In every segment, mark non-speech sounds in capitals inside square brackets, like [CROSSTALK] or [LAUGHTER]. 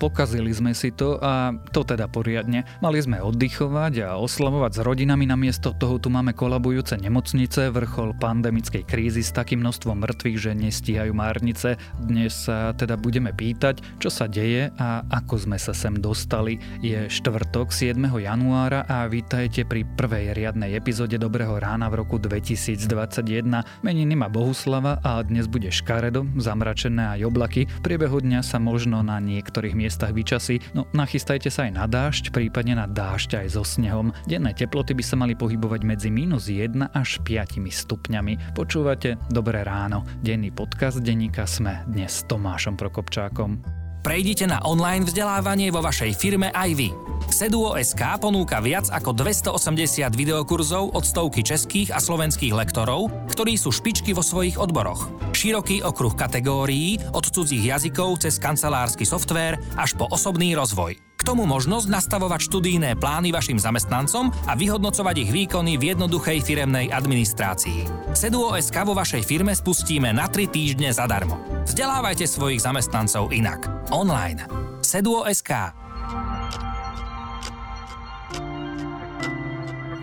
pokazili sme si to a to teda poriadne. Mali sme oddychovať a oslavovať s rodinami, namiesto toho tu máme kolabujúce nemocnice, vrchol pandemickej krízy s takým množstvom mŕtvych, že nestíhajú márnice. Dnes sa teda budeme pýtať, čo sa deje a ako sme sa sem dostali. Je štvrtok 7. januára a vítajte pri prvej riadnej epizóde Dobrého rána v roku 2021. Meniny má Bohuslava a dnes bude škaredo, zamračené aj oblaky. V priebehu dňa sa možno na niektorých miestach vyčasí, no nachystajte sa aj na dážď, prípadne na dážď aj so snehom. Denné teploty by sa mali pohybovať medzi minus 1 až 5 stupňami. Počúvate Dobré ráno. Denný podcast denníka Sme dnes s Tomášom Prokopčákom. Prejdite na online vzdelávanie vo vašej firme aj vy. Seduo.sk ponúka viac ako 280 videokurzov od stovky českých a slovenských lektorov, ktorí sú špičky vo svojich odboroch. Široký okruh kategórií od cudzích jazykov cez kancelársky softvér až po osobný rozvoj. K tomu možnosť nastavovať študijné plány vašim zamestnancom a vyhodnocovať ich výkony v jednoduchej firemnej administrácii. Seduo.sk vo vašej firme spustíme na 3 týždne zadarmo. Vzdelávajte svojich zamestnancov inak. Online. Seduo.sk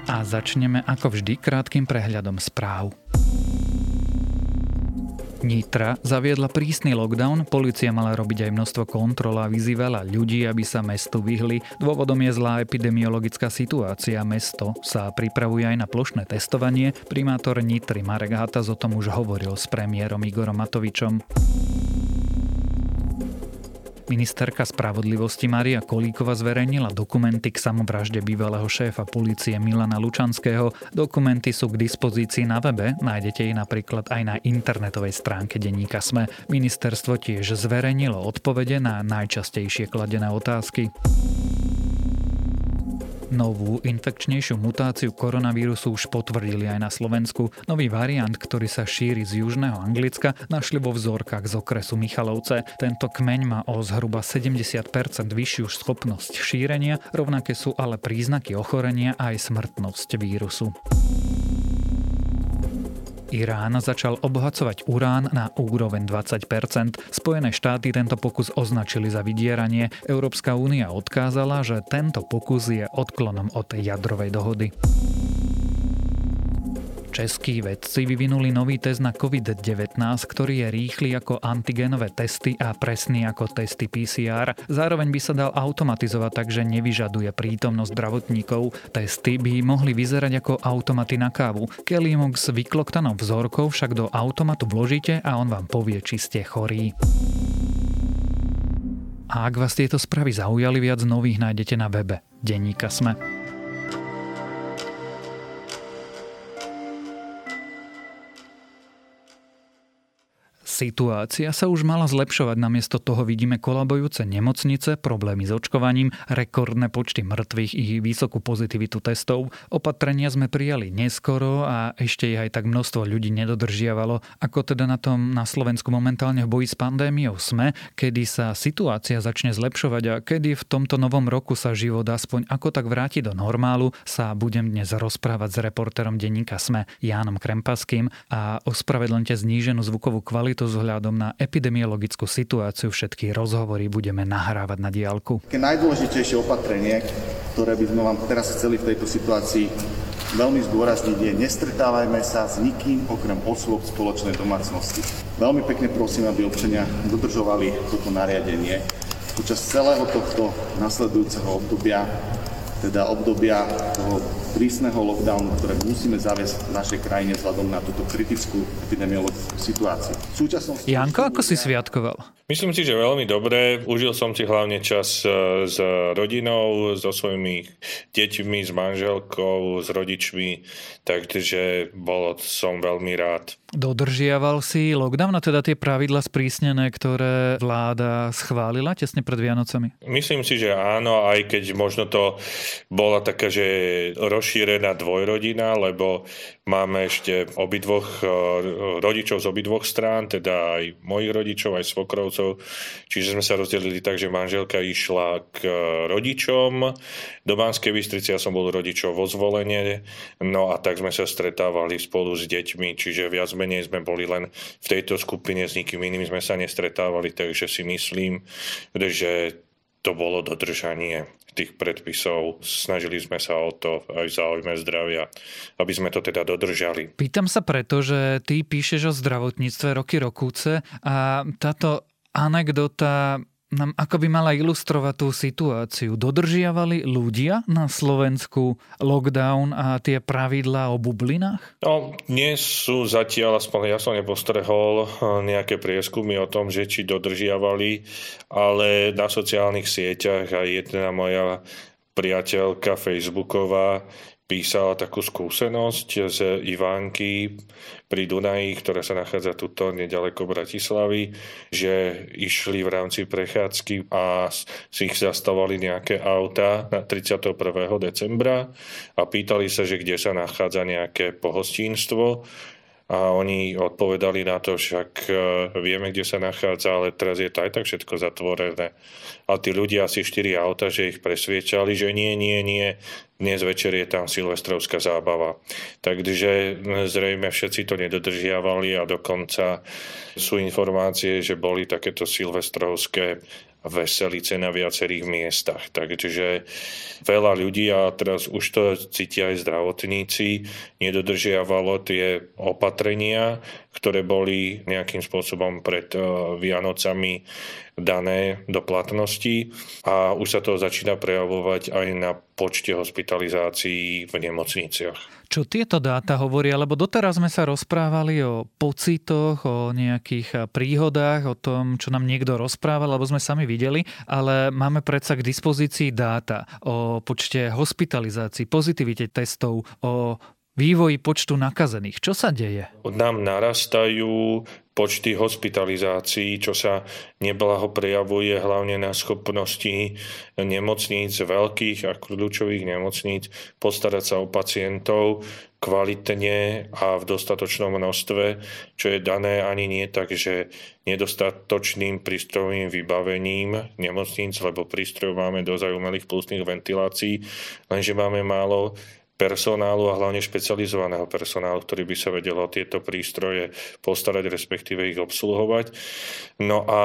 A začneme ako vždy krátkým prehľadom správ. Nitra zaviedla prísny lockdown, policia mala robiť aj množstvo kontrol a vyzývala ľudí, aby sa mestu vyhli. Dôvodom je zlá epidemiologická situácia. Mesto sa pripravuje aj na plošné testovanie. Primátor Nitry Marek Hatas o tom už hovoril s premiérom Igorom Matovičom. Ministerka spravodlivosti Maria Kolíková zverejnila dokumenty k samovražde bývalého šéfa policie Milana Lučanského. Dokumenty sú k dispozícii na webe, nájdete ich napríklad aj na internetovej stránke denníka Sme. Ministerstvo tiež zverejnilo odpovede na najčastejšie kladené otázky. Novú infekčnejšiu mutáciu koronavírusu už potvrdili aj na Slovensku. Nový variant, ktorý sa šíri z južného Anglicka, našli vo vzorkách z okresu Michalovce. Tento kmeň má o zhruba 70% vyššiu schopnosť šírenia, rovnaké sú ale príznaky ochorenia aj smrtnosť vírusu. Irán začal obohacovať urán na úroveň 20% Spojené štáty tento pokus označili za vydieranie. Európska únia odkázala, že tento pokus je odklonom od jadrovej dohody. Českí vedci vyvinuli nový test na COVID-19, ktorý je rýchly ako antigenové testy a presný ako testy PCR. Zároveň by sa dal automatizovať, takže nevyžaduje prítomnosť zdravotníkov. Testy by mohli vyzerať ako automaty na kávu. Kellymock s vykloktanou vzorkou však do automatu vložíte a on vám povie, či ste chorí. A ak vás tieto správy zaujali, viac nových nájdete na webe Denníka Sme. Situácia sa už mala zlepšovať, namiesto toho vidíme kolabujúce nemocnice, problémy s očkovaním, rekordné počty mŕtvych i vysokú pozitivitu testov. Opatrenia sme prijali neskoro a ešte ich aj tak množstvo ľudí nedodržiavalo. Ako teda na tom na Slovensku momentálne v boji s pandémiou sme, kedy sa situácia začne zlepšovať a kedy v tomto novom roku sa život aspoň ako tak vráti do normálu, sa budem dnes rozprávať s reportérom denníka SME Jánom Krempaským a ospravedlňte zníženú zvukovú kvalitu vzhľadom na epidemiologickú situáciu všetky rozhovory budeme nahrávať na diálku. Také najdôležitejšie opatrenie, ktoré by sme vám teraz chceli v tejto situácii veľmi zdôrazniť je nestretávajme sa s nikým okrem osôb spoločnej domácnosti. Veľmi pekne prosím, aby občania dodržovali toto nariadenie. Počas celého tohto nasledujúceho obdobia, teda obdobia toho prísneho lockdownu, ktoré musíme zaviesť v našej krajine vzhľadom na túto kritickú epidemiologickú situáciu. súčasnosti... Janko, ako si sviatkoval? Myslím si, že veľmi dobre. Užil som si hlavne čas e, s rodinou, so svojimi deťmi, s manželkou, s rodičmi, takže bol som veľmi rád. Dodržiaval si lockdown a teda tie pravidla sprísnené, ktoré vláda schválila tesne pred Vianocami? Myslím si, že áno, aj keď možno to bola taká, že rozšírená dvojrodina, lebo máme ešte obidvoch eh, rodičov z obidvoch strán, teda aj mojich rodičov, aj svokrovcov. Čiže sme sa rozdelili tak, že manželka išla k rodičom. Do Banskej Bystrici, ja som bol rodičov vo zvolenie, no a tak sme sa stretávali spolu s deťmi, čiže viac menej sme boli len v tejto skupine, s nikým iným sme sa nestretávali, takže si myslím, že to bolo dodržanie tých predpisov. Snažili sme sa o to aj v záujme zdravia, aby sme to teda dodržali. Pýtam sa preto, že ty píšeš o zdravotníctve roky rokúce a táto anekdota nám ako by mala ilustrovať tú situáciu. Dodržiavali ľudia na Slovensku lockdown a tie pravidlá o bublinách? No, nie sú zatiaľ, aspoň ja som nepostrehol eh, nejaké prieskumy o tom, že či dodržiavali, ale na sociálnych sieťach aj jedna moja priateľka Facebooková písala takú skúsenosť z Ivánky pri Dunaji, ktorá sa nachádza tuto nedaleko Bratislavy, že išli v rámci prechádzky a si ich zastavovali nejaké auta na 31. decembra a pýtali sa, že kde sa nachádza nejaké pohostínstvo a oni odpovedali na to, však e, vieme, kde sa nachádza, ale teraz je to aj tak všetko zatvorené. A tí ľudia asi štyri auta, že ich presviečali, že nie, nie, nie, dnes večer je tam silvestrovská zábava. Takže zrejme všetci to nedodržiavali a dokonca sú informácie, že boli takéto silvestrovské veselice na viacerých miestach. Takže veľa ľudí, a teraz už to cítia aj zdravotníci, nedodržiavalo tie opatrenia, ktoré boli nejakým spôsobom pred eh, Vianocami dané do platnosti a už sa to začína prejavovať aj na počte hospitalizácií v nemocniciach. Čo tieto dáta hovoria? Lebo doteraz sme sa rozprávali o pocitoch, o nejakých príhodách, o tom, čo nám niekto rozprával, lebo sme sami videli, ale máme predsa k dispozícii dáta o počte hospitalizácií, pozitivite testov, o vývoji počtu nakazených. Čo sa deje? Nám narastajú počty hospitalizácií, čo sa neblaho prejavuje hlavne na schopnosti nemocníc, veľkých a kľúčových nemocníc postarať sa o pacientov kvalitne a v dostatočnom množstve, čo je dané ani nie tak, že nedostatočným prístrojovým vybavením nemocníc, lebo prístrojov máme dosť umelých plusných ventilácií, lenže máme málo personálu a hlavne špecializovaného personálu, ktorý by sa vedel o tieto prístroje postarať, respektíve ich obsluhovať. No a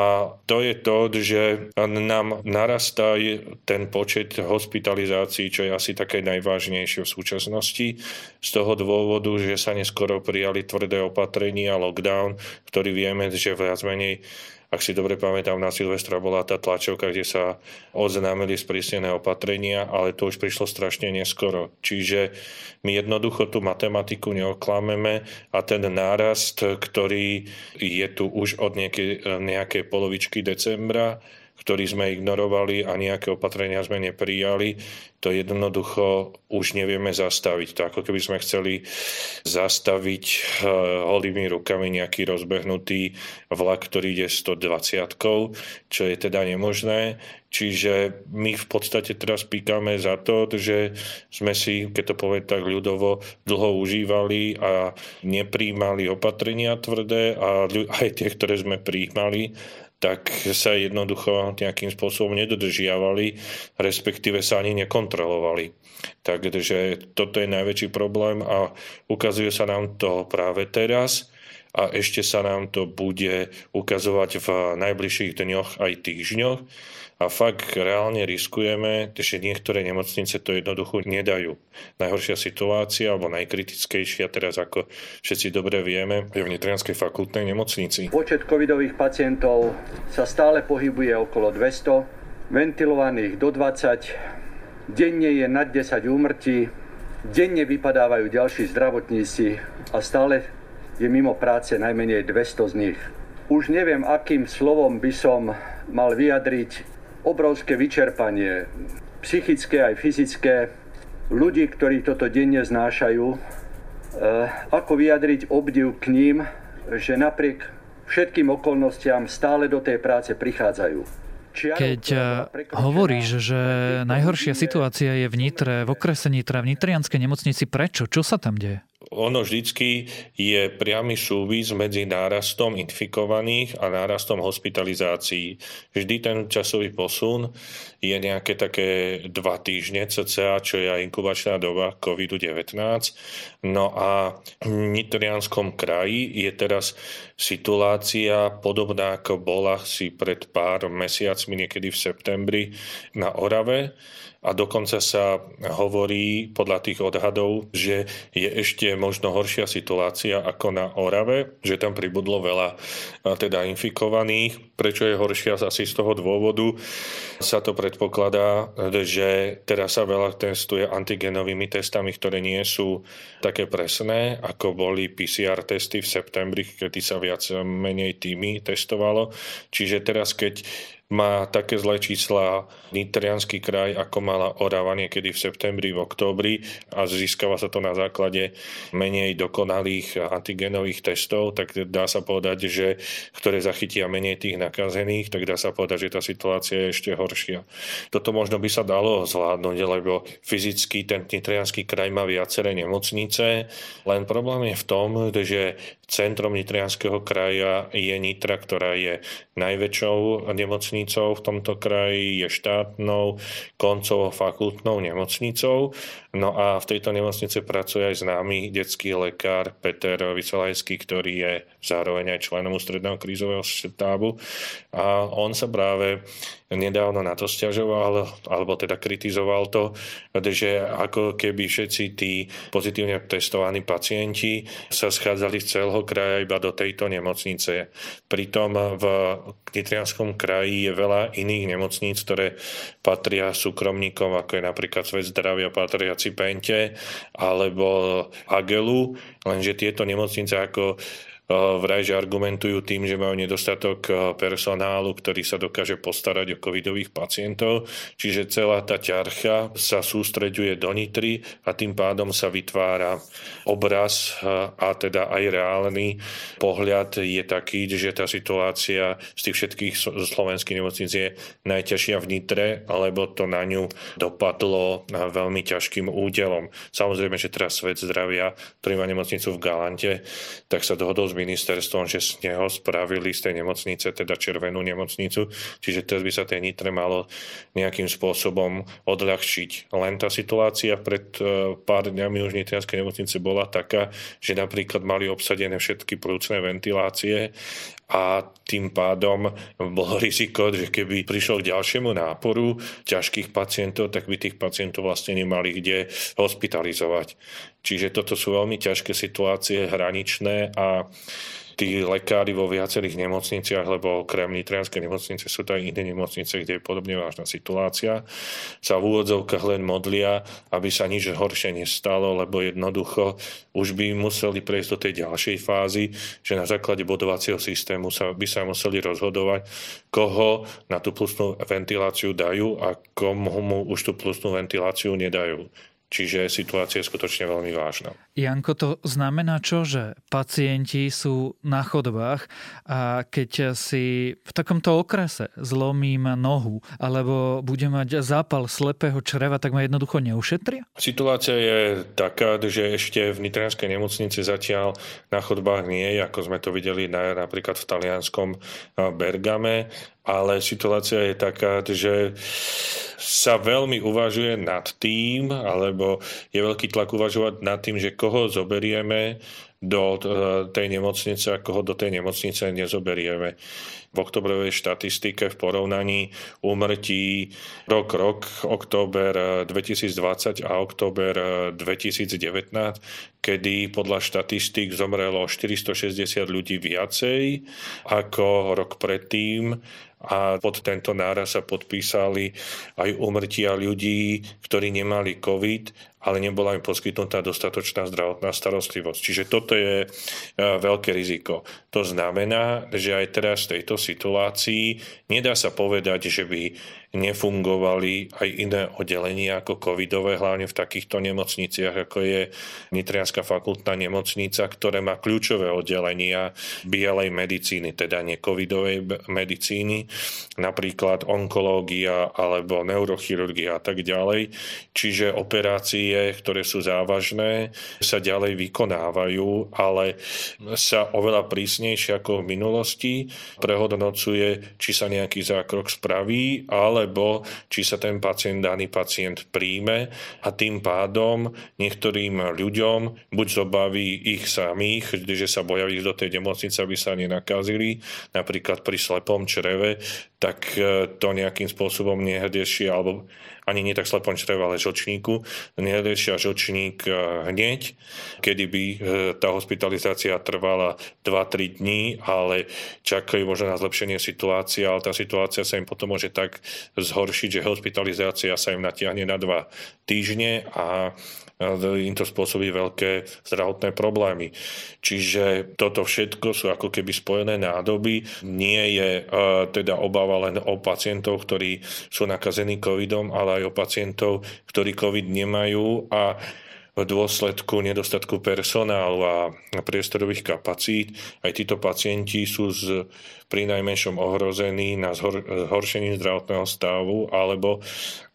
to je to, že nám narastá ten počet hospitalizácií, čo je asi také najvážnejšie v súčasnosti, z toho dôvodu, že sa neskoro prijali tvrdé opatrenia, lockdown, ktorý vieme, že viac menej ak si dobre pamätám, na Silvestra bola tá tlačovka, kde sa oznámili sprísnené opatrenia, ale to už prišlo strašne neskoro. Čiže my jednoducho tú matematiku neoklameme a ten nárast, ktorý je tu už od nejakej, nejakej polovičky decembra, ktorý sme ignorovali a nejaké opatrenia sme neprijali, to jednoducho už nevieme zastaviť. To ako keby sme chceli zastaviť eh, holými rukami nejaký rozbehnutý vlak, ktorý ide 120 čo je teda nemožné. Čiže my v podstate teraz píkame za to, že sme si, keď to povie tak ľudovo, dlho užívali a nepríjmali opatrenia tvrdé a [LAUGHS] aj tie, ktoré sme príjmali, tak sa jednoducho nejakým spôsobom nedodržiavali, respektíve sa ani nekontrolovali. Takže toto je najväčší problém a ukazuje sa nám to práve teraz a ešte sa nám to bude ukazovať v najbližších dňoch aj týždňoch a fakt reálne riskujeme, že niektoré nemocnice to jednoducho nedajú. Najhoršia situácia, alebo najkritickejšia teraz, ako všetci dobre vieme, je v Nitrianskej fakultnej nemocnici. Počet covidových pacientov sa stále pohybuje okolo 200, ventilovaných do 20, denne je nad 10 úmrtí, denne vypadávajú ďalší zdravotníci a stále je mimo práce najmenej 200 z nich. Už neviem, akým slovom by som mal vyjadriť obrovské vyčerpanie, psychické aj fyzické, ľudí, ktorí toto denne znášajú, e, ako vyjadriť obdiv k ním, že napriek všetkým okolnostiam stále do tej práce prichádzajú. Keď e, hovoríš, že najhoršia situácia je v Nitre, v okrese Nitra, v Nitrianskej nemocnici, prečo? Čo sa tam deje? Ono vždycky je priamy súvis medzi nárastom infikovaných a nárastom hospitalizácií. Vždy ten časový posun je nejaké také dva týždne cca, čo je inkubačná doba COVID-19. No a v Nitrianskom kraji je teraz situácia podobná ako bola si pred pár mesiacmi, niekedy v septembri na Orave a dokonca sa hovorí podľa tých odhadov, že je ešte možno horšia situácia ako na Orave, že tam pribudlo veľa teda infikovaných. Prečo je horšia? Asi z toho dôvodu sa to predpokladá, že teraz sa veľa testuje antigenovými testami, ktoré nie sú také presné, ako boli PCR testy v septembri, kedy sa viac menej tými testovalo. Čiže teraz, keď má také zlé čísla Nitrianský kraj, ako mala Orava niekedy v septembri, v októbri a získava sa to na základe menej dokonalých antigenových testov, tak dá sa povedať, že ktoré zachytia menej tých nakazených, tak dá sa povedať, že tá situácia je ešte horšia. Toto možno by sa dalo zvládnuť, lebo fyzicky ten Nitrianský kraj má viaceré nemocnice, len problém je v tom, že centrom Nitrianského kraja je Nitra, ktorá je najväčšou nemocnicou v tomto kraji, je štátnou, koncovou fakultnou nemocnicou. No a v tejto nemocnici pracuje aj známy detský lekár Peter Vysolajský, ktorý je zároveň aj členom ústredného krízového štábu. A on sa práve nedávno na to stiažoval, alebo teda kritizoval to, že ako keby všetci tí pozitívne testovaní pacienti sa schádzali z celého kraja iba do tejto nemocnice. Pritom v Nitrianskom kraji je veľa iných nemocníc, ktoré patria súkromníkom, ako je napríklad Svet zdravia patriaci Pente alebo Agelu, lenže tieto nemocnice ako vraj, že argumentujú tým, že majú nedostatok personálu, ktorý sa dokáže postarať o covidových pacientov. Čiže celá tá ťarcha sa sústreďuje do Nitry a tým pádom sa vytvára obraz a teda aj reálny pohľad je taký, že tá situácia z tých všetkých slovenských nemocníc je najťažšia v Nitre, alebo to na ňu dopadlo veľmi ťažkým údelom. Samozrejme, že teraz Svet zdravia, ktorý má nemocnicu v Galante, tak sa dohodol s ministerstvom, že z neho spravili z tej nemocnice, teda červenú nemocnicu, čiže teraz by sa tej Nitre malo nejakým spôsobom odľahčiť. Len tá situácia pred e, pár dňami už Nitrianskej nemocnice bola taká, že napríklad mali obsadené všetky prúcne ventilácie a tým pádom bolo riziko, že keby prišlo k ďalšiemu náporu ťažkých pacientov, tak by tých pacientov vlastne nemali kde hospitalizovať. Čiže toto sú veľmi ťažké situácie, hraničné a tí lekári vo viacerých nemocniciach, lebo okrem Nitrianskej nemocnice sú to iné nemocnice, kde je podobne vážna situácia, sa v úvodzovkách len modlia, aby sa nič horšie nestalo, lebo jednoducho už by museli prejsť do tej ďalšej fázy, že na základe bodovacieho systému sa, by sa museli rozhodovať, koho na tú plusnú ventiláciu dajú a komu už tú plusnú ventiláciu nedajú. Čiže situácia je skutočne veľmi vážna. Janko, to znamená čo, že pacienti sú na chodbách a keď si v takomto okrese zlomím nohu alebo budem mať zápal slepého čreva, tak ma jednoducho neušetria? Situácia je taká, že ešte v Nitrianskej nemocnici zatiaľ na chodbách nie ako sme to videli napríklad v talianskom Bergame, ale situácia je taká, že sa veľmi uvažuje nad tým, alebo je veľký tlak uvažovať nad tým, že koho zoberieme do tej nemocnice a koho do tej nemocnice nezoberieme. V oktobrovej štatistike v porovnaní úmrtí rok, rok, október 2020 a október 2019, kedy podľa štatistík zomrelo 460 ľudí viacej ako rok predtým a pod tento náraz sa podpísali aj umrtia ľudí, ktorí nemali COVID, ale nebola im poskytnutá dostatočná zdravotná starostlivosť. Čiže toto je e, veľké riziko. To znamená, že aj teraz v tejto situácii. Nedá sa povedať, že by nefungovali aj iné oddelenia ako covidové, hlavne v takýchto nemocniciach, ako je Nitrianská fakultná nemocnica, ktoré má kľúčové oddelenia bielej medicíny, teda nie covidovej medicíny, napríklad onkológia alebo neurochirurgia a tak ďalej. Čiže operácie, ktoré sú závažné, sa ďalej vykonávajú, ale sa oveľa prísnejšie ako v minulosti prehodnocuje, či sa nejaký zákrok spraví, alebo či sa ten pacient, daný pacient príjme a tým pádom niektorým ľuďom buď zobaví ich samých, že sa boja ísť do tej nemocnice, aby sa nenakazili, napríklad pri slepom čreve, tak e, to nejakým spôsobom nehrieši, alebo ani nie tak slepom čreve, ale žočníku, neriešia žočník e, hneď, kedy by e, tá hospitalizácia trvala 2-3 dní, ale čakajú možno na zlepšenie situácie, ale tá situácia sa im potom môže tak zhoršiť, že hospitalizácia sa im natiahne na 2 týždne a im to spôsobí veľké zdravotné problémy. Čiže toto všetko sú ako keby spojené nádoby. Nie je teda obava len o pacientov, ktorí sú nakazení covidom, ale aj o pacientov, ktorí covid nemajú a v dôsledku nedostatku personálu a priestorových kapacít. Aj títo pacienti sú z, pri najmenšom ohrození na zhor, zhoršení zdravotného stavu alebo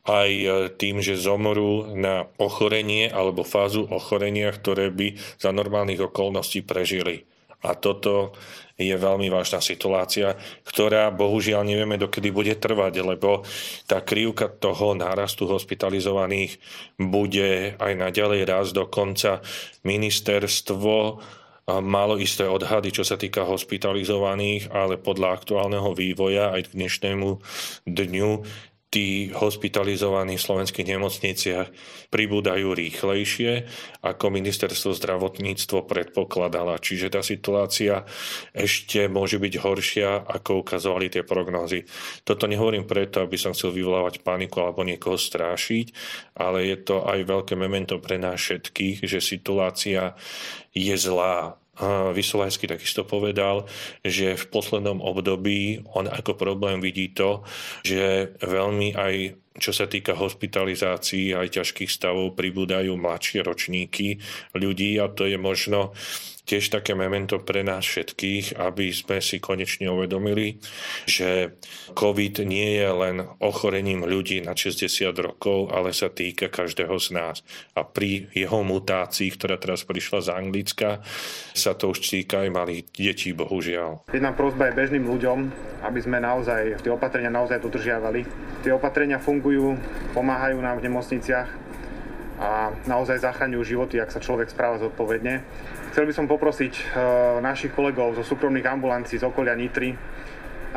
aj e, tým, že zomrú na ochorenie alebo fázu ochorenia, ktoré by za normálnych okolností prežili. A toto je veľmi vážna situácia, ktorá bohužiaľ nevieme, dokedy bude trvať, lebo tá krivka toho nárastu hospitalizovaných bude aj naďalej raz dokonca ministerstvo malo isté odhady, čo sa týka hospitalizovaných, ale podľa aktuálneho vývoja aj k dnešnému dňu tí hospitalizovaní v slovenských nemocniciach pribúdajú rýchlejšie, ako ministerstvo zdravotníctvo predpokladala. Čiže tá situácia ešte môže byť horšia, ako ukazovali tie prognózy. Toto nehovorím preto, aby som chcel vyvolávať paniku alebo niekoho strášiť, ale je to aj veľké memento pre nás všetkých, že situácia je zlá Vysolajský takisto povedal, že v poslednom období on ako problém vidí to, že veľmi aj čo sa týka hospitalizácií aj ťažkých stavov, pribúdajú mladšie ročníky ľudí a to je možno tiež také memento pre nás všetkých, aby sme si konečne uvedomili, že COVID nie je len ochorením ľudí na 60 rokov, ale sa týka každého z nás. A pri jeho mutácii, ktorá teraz prišla z Anglicka, sa to už týka aj malých detí, bohužiaľ. Jedna prozba je bežným ľuďom, aby sme naozaj tie opatrenia naozaj dodržiavali. Tie opatrenia fungujú, pomáhajú nám v nemocniciach a naozaj zachraňujú životy, ak sa človek správa zodpovedne. Chcel by som poprosiť uh, našich kolegov zo súkromných ambulancií z okolia Nitry,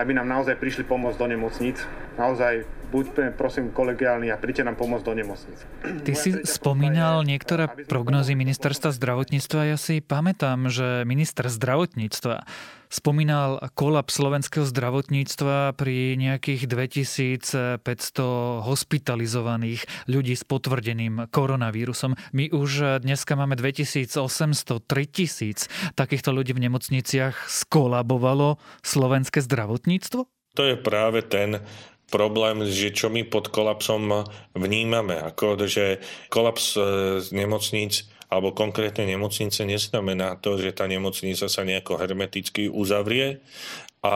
aby nám naozaj prišli pomôcť do nemocníc. Naozaj buďte prosím kolegiálni a príďte nám pomôcť do nemocnic. Ty si spomínal niektoré prognozy ministerstva zdravotníctva. Ja si pamätám, že minister zdravotníctva spomínal kolaps slovenského zdravotníctva pri nejakých 2500 hospitalizovaných ľudí s potvrdeným koronavírusom. My už dneska máme 2800, 3000 takýchto ľudí v nemocniciach skolabovalo slovenské zdravotníctvo? To je práve ten problém, že čo my pod kolapsom vnímame. Ako, že kolaps e, nemocníc alebo konkrétne nemocnice neznamená to, že tá nemocnica sa nejako hermeticky uzavrie a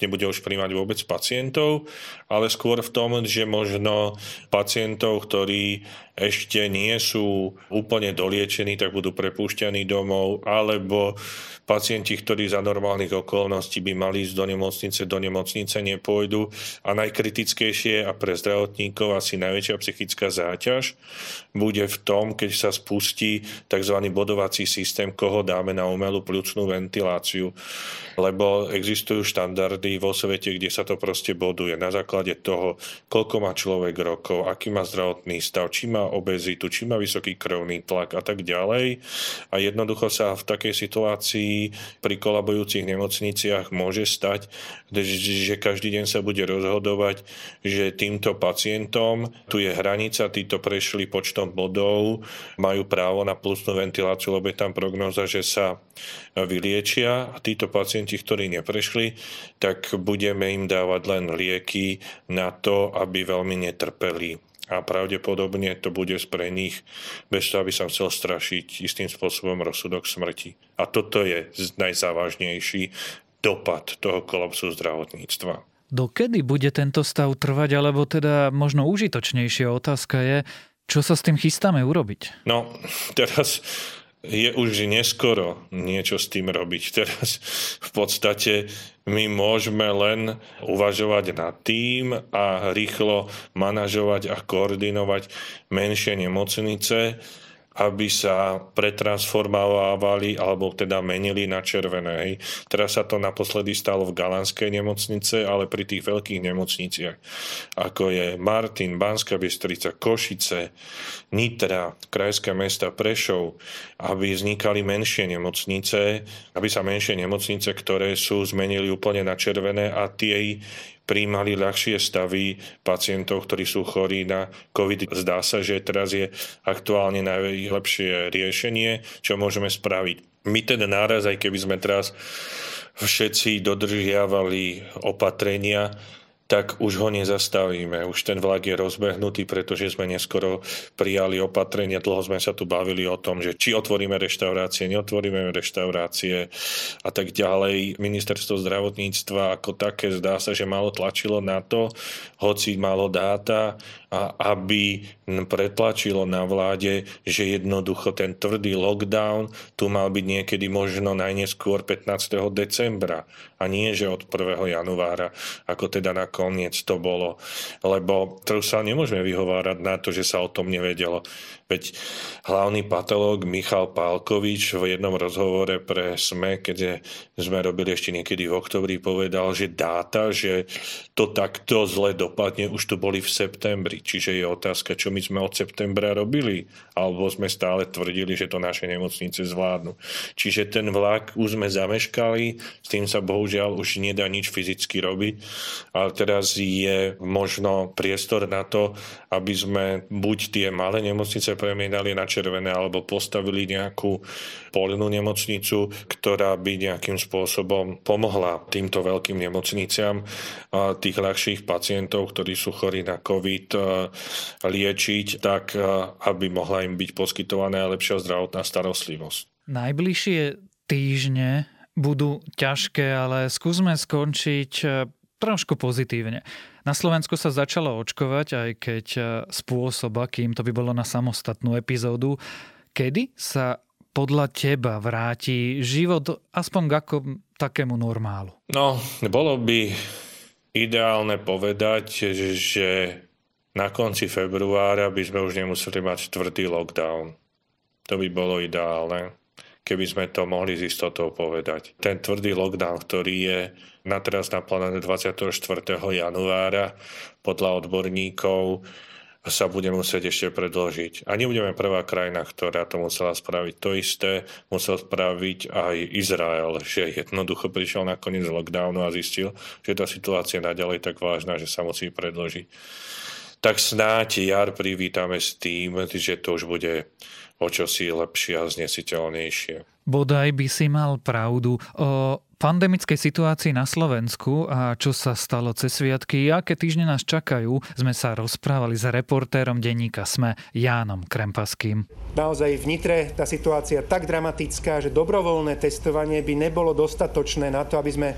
nebude už príjmať vôbec pacientov, ale skôr v tom, že možno pacientov, ktorí ešte nie sú úplne doliečení, tak budú prepúšťaní domov, alebo pacienti, ktorí za normálnych okolností by mali ísť do nemocnice, do nemocnice nepôjdu a najkritickejšie a pre zdravotníkov asi najväčšia psychická záťaž bude v tom, keď sa spustí tzv. bodovací systém, koho dáme na umelú plúcnú ventiláciu, lebo existujú štandardy vo svete, kde sa to proste boduje na základe toho, koľko má človek rokov, aký má zdravotný stav, či má obezitu, či má vysoký krvný tlak a tak ďalej. A jednoducho sa v takej situácii pri kolabujúcich nemocniciach môže stať, že každý deň sa bude rozhodovať, že týmto pacientom tu je hranica, títo prešli počtom bodov, majú právo na plusnú ventiláciu, lebo je tam prognoza, že sa vyliečia a títo pacienti, ktorí neprešli, tak budeme im dávať len lieky na to, aby veľmi netrpeli a pravdepodobne to bude pre nich, bez toho, aby som chcel strašiť istým spôsobom rozsudok smrti. A toto je najzávažnejší dopad toho kolapsu zdravotníctva. Dokedy bude tento stav trvať, alebo teda možno užitočnejšia otázka je, čo sa s tým chystáme urobiť? No, teraz je už neskoro niečo s tým robiť. [LAUGHS] Teraz v podstate my môžeme len uvažovať nad tým a rýchlo manažovať a koordinovať menšie nemocnice, aby sa pretransformovávali alebo teda menili na červené. Hej. Teraz sa to naposledy stalo v Galanskej nemocnice, ale pri tých veľkých nemocniciach, ako je Martin, Banská Bystrica, Košice, Nitra, krajské mesta Prešov, aby vznikali menšie nemocnice, aby sa menšie nemocnice, ktoré sú zmenili úplne na červené a tie príjmali ľahšie stavy pacientov, ktorí sú chorí na COVID. Zdá sa, že teraz je aktuálne najlepšie riešenie, čo môžeme spraviť. My ten náraz, aj keby sme teraz všetci dodržiavali opatrenia, tak už ho nezastavíme. Už ten vlak je rozbehnutý, pretože sme neskoro prijali opatrenia. Dlho sme sa tu bavili o tom, že či otvoríme reštaurácie, neotvoríme reštaurácie a tak ďalej. Ministerstvo zdravotníctva ako také zdá sa, že malo tlačilo na to, hoci malo dáta, a aby pretlačilo na vláde, že jednoducho ten tvrdý lockdown tu mal byť niekedy možno najneskôr 15. decembra a nie, že od 1. januára, ako teda nakoniec to bolo. Lebo to sa nemôžeme vyhovárať na to, že sa o tom nevedelo. Veď hlavný patológ Michal Pálkovič v jednom rozhovore pre SME, keď sme robili ešte niekedy v oktobri, povedal, že dáta, že to takto zle dopadne, už tu boli v septembri. Čiže je otázka, čo my sme od septembra robili, alebo sme stále tvrdili, že to naše nemocnice zvládnu. Čiže ten vlak už sme zameškali, s tým sa bohužiaľ už nedá nič fyzicky robiť, ale teraz je možno priestor na to, aby sme buď tie malé nemocnice premienali na červené alebo postavili nejakú polnú nemocnicu, ktorá by nejakým spôsobom pomohla týmto veľkým nemocniciam tých ľahších pacientov, ktorí sú chorí na COVID, liečiť tak, aby mohla im byť poskytovaná lepšia zdravotná starostlivosť. Najbližšie týždne budú ťažké, ale skúsme skončiť trošku pozitívne. Na Slovensku sa začalo očkovať, aj keď e, spôsob, akým to by bolo na samostatnú epizódu. Kedy sa podľa teba vráti život aspoň ako takému normálu? No, bolo by ideálne povedať, že na konci februára by sme už nemuseli mať tvrdý lockdown. To by bolo ideálne keby sme to mohli z istotou povedať. Ten tvrdý lockdown, ktorý je na teraz naplánovaný 24. januára, podľa odborníkov sa bude musieť ešte predložiť. A nebudeme prvá krajina, ktorá to musela spraviť. To isté musel spraviť aj Izrael, že jednoducho prišiel na koniec lockdownu a zistil, že tá situácia je naďalej tak vážna, že sa musí predložiť. Tak snáď jar privítame s tým, že to už bude o čosi lepšie a znesiteľnejšie. Bodaj by si mal pravdu. O pandemickej situácii na Slovensku a čo sa stalo cez sviatky, aké týždne nás čakajú, sme sa rozprávali s reportérom denníka SME Jánom Krempaským. Naozaj v Nitre tá situácia tak dramatická, že dobrovoľné testovanie by nebolo dostatočné na to, aby sme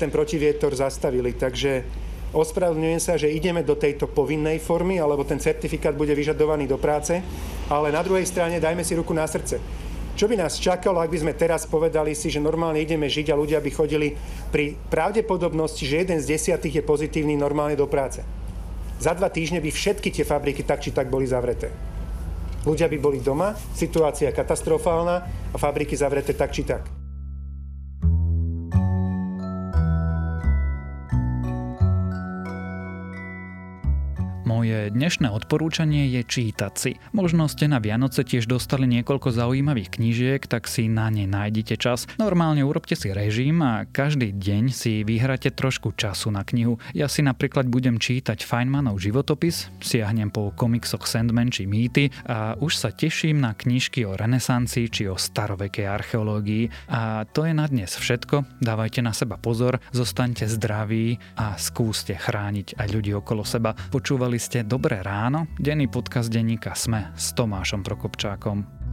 ten protivietor zastavili. Takže Ospravedlňujem sa, že ideme do tejto povinnej formy, alebo ten certifikát bude vyžadovaný do práce, ale na druhej strane dajme si ruku na srdce. Čo by nás čakalo, ak by sme teraz povedali si, že normálne ideme žiť a ľudia by chodili pri pravdepodobnosti, že jeden z desiatých je pozitívny normálne do práce. Za dva týždne by všetky tie fabriky tak či tak boli zavreté. Ľudia by boli doma, situácia katastrofálna a fabriky zavreté tak či tak. Moje dnešné odporúčanie je čítať si. Možno ste na Vianoce tiež dostali niekoľko zaujímavých knížiek, tak si na ne nájdete čas. Normálne urobte si režim a každý deň si vyhrate trošku času na knihu. Ja si napríklad budem čítať Feynmanov životopis, siahnem po komiksoch Sandman či Mýty a už sa teším na knižky o renesancii či o starovekej archeológii. A to je na dnes všetko. Dávajte na seba pozor, zostaňte zdraví a skúste chrániť aj ľudí okolo seba. Ste Dobré ráno, denný podcast denníka Sme s Tomášom Prokopčákom.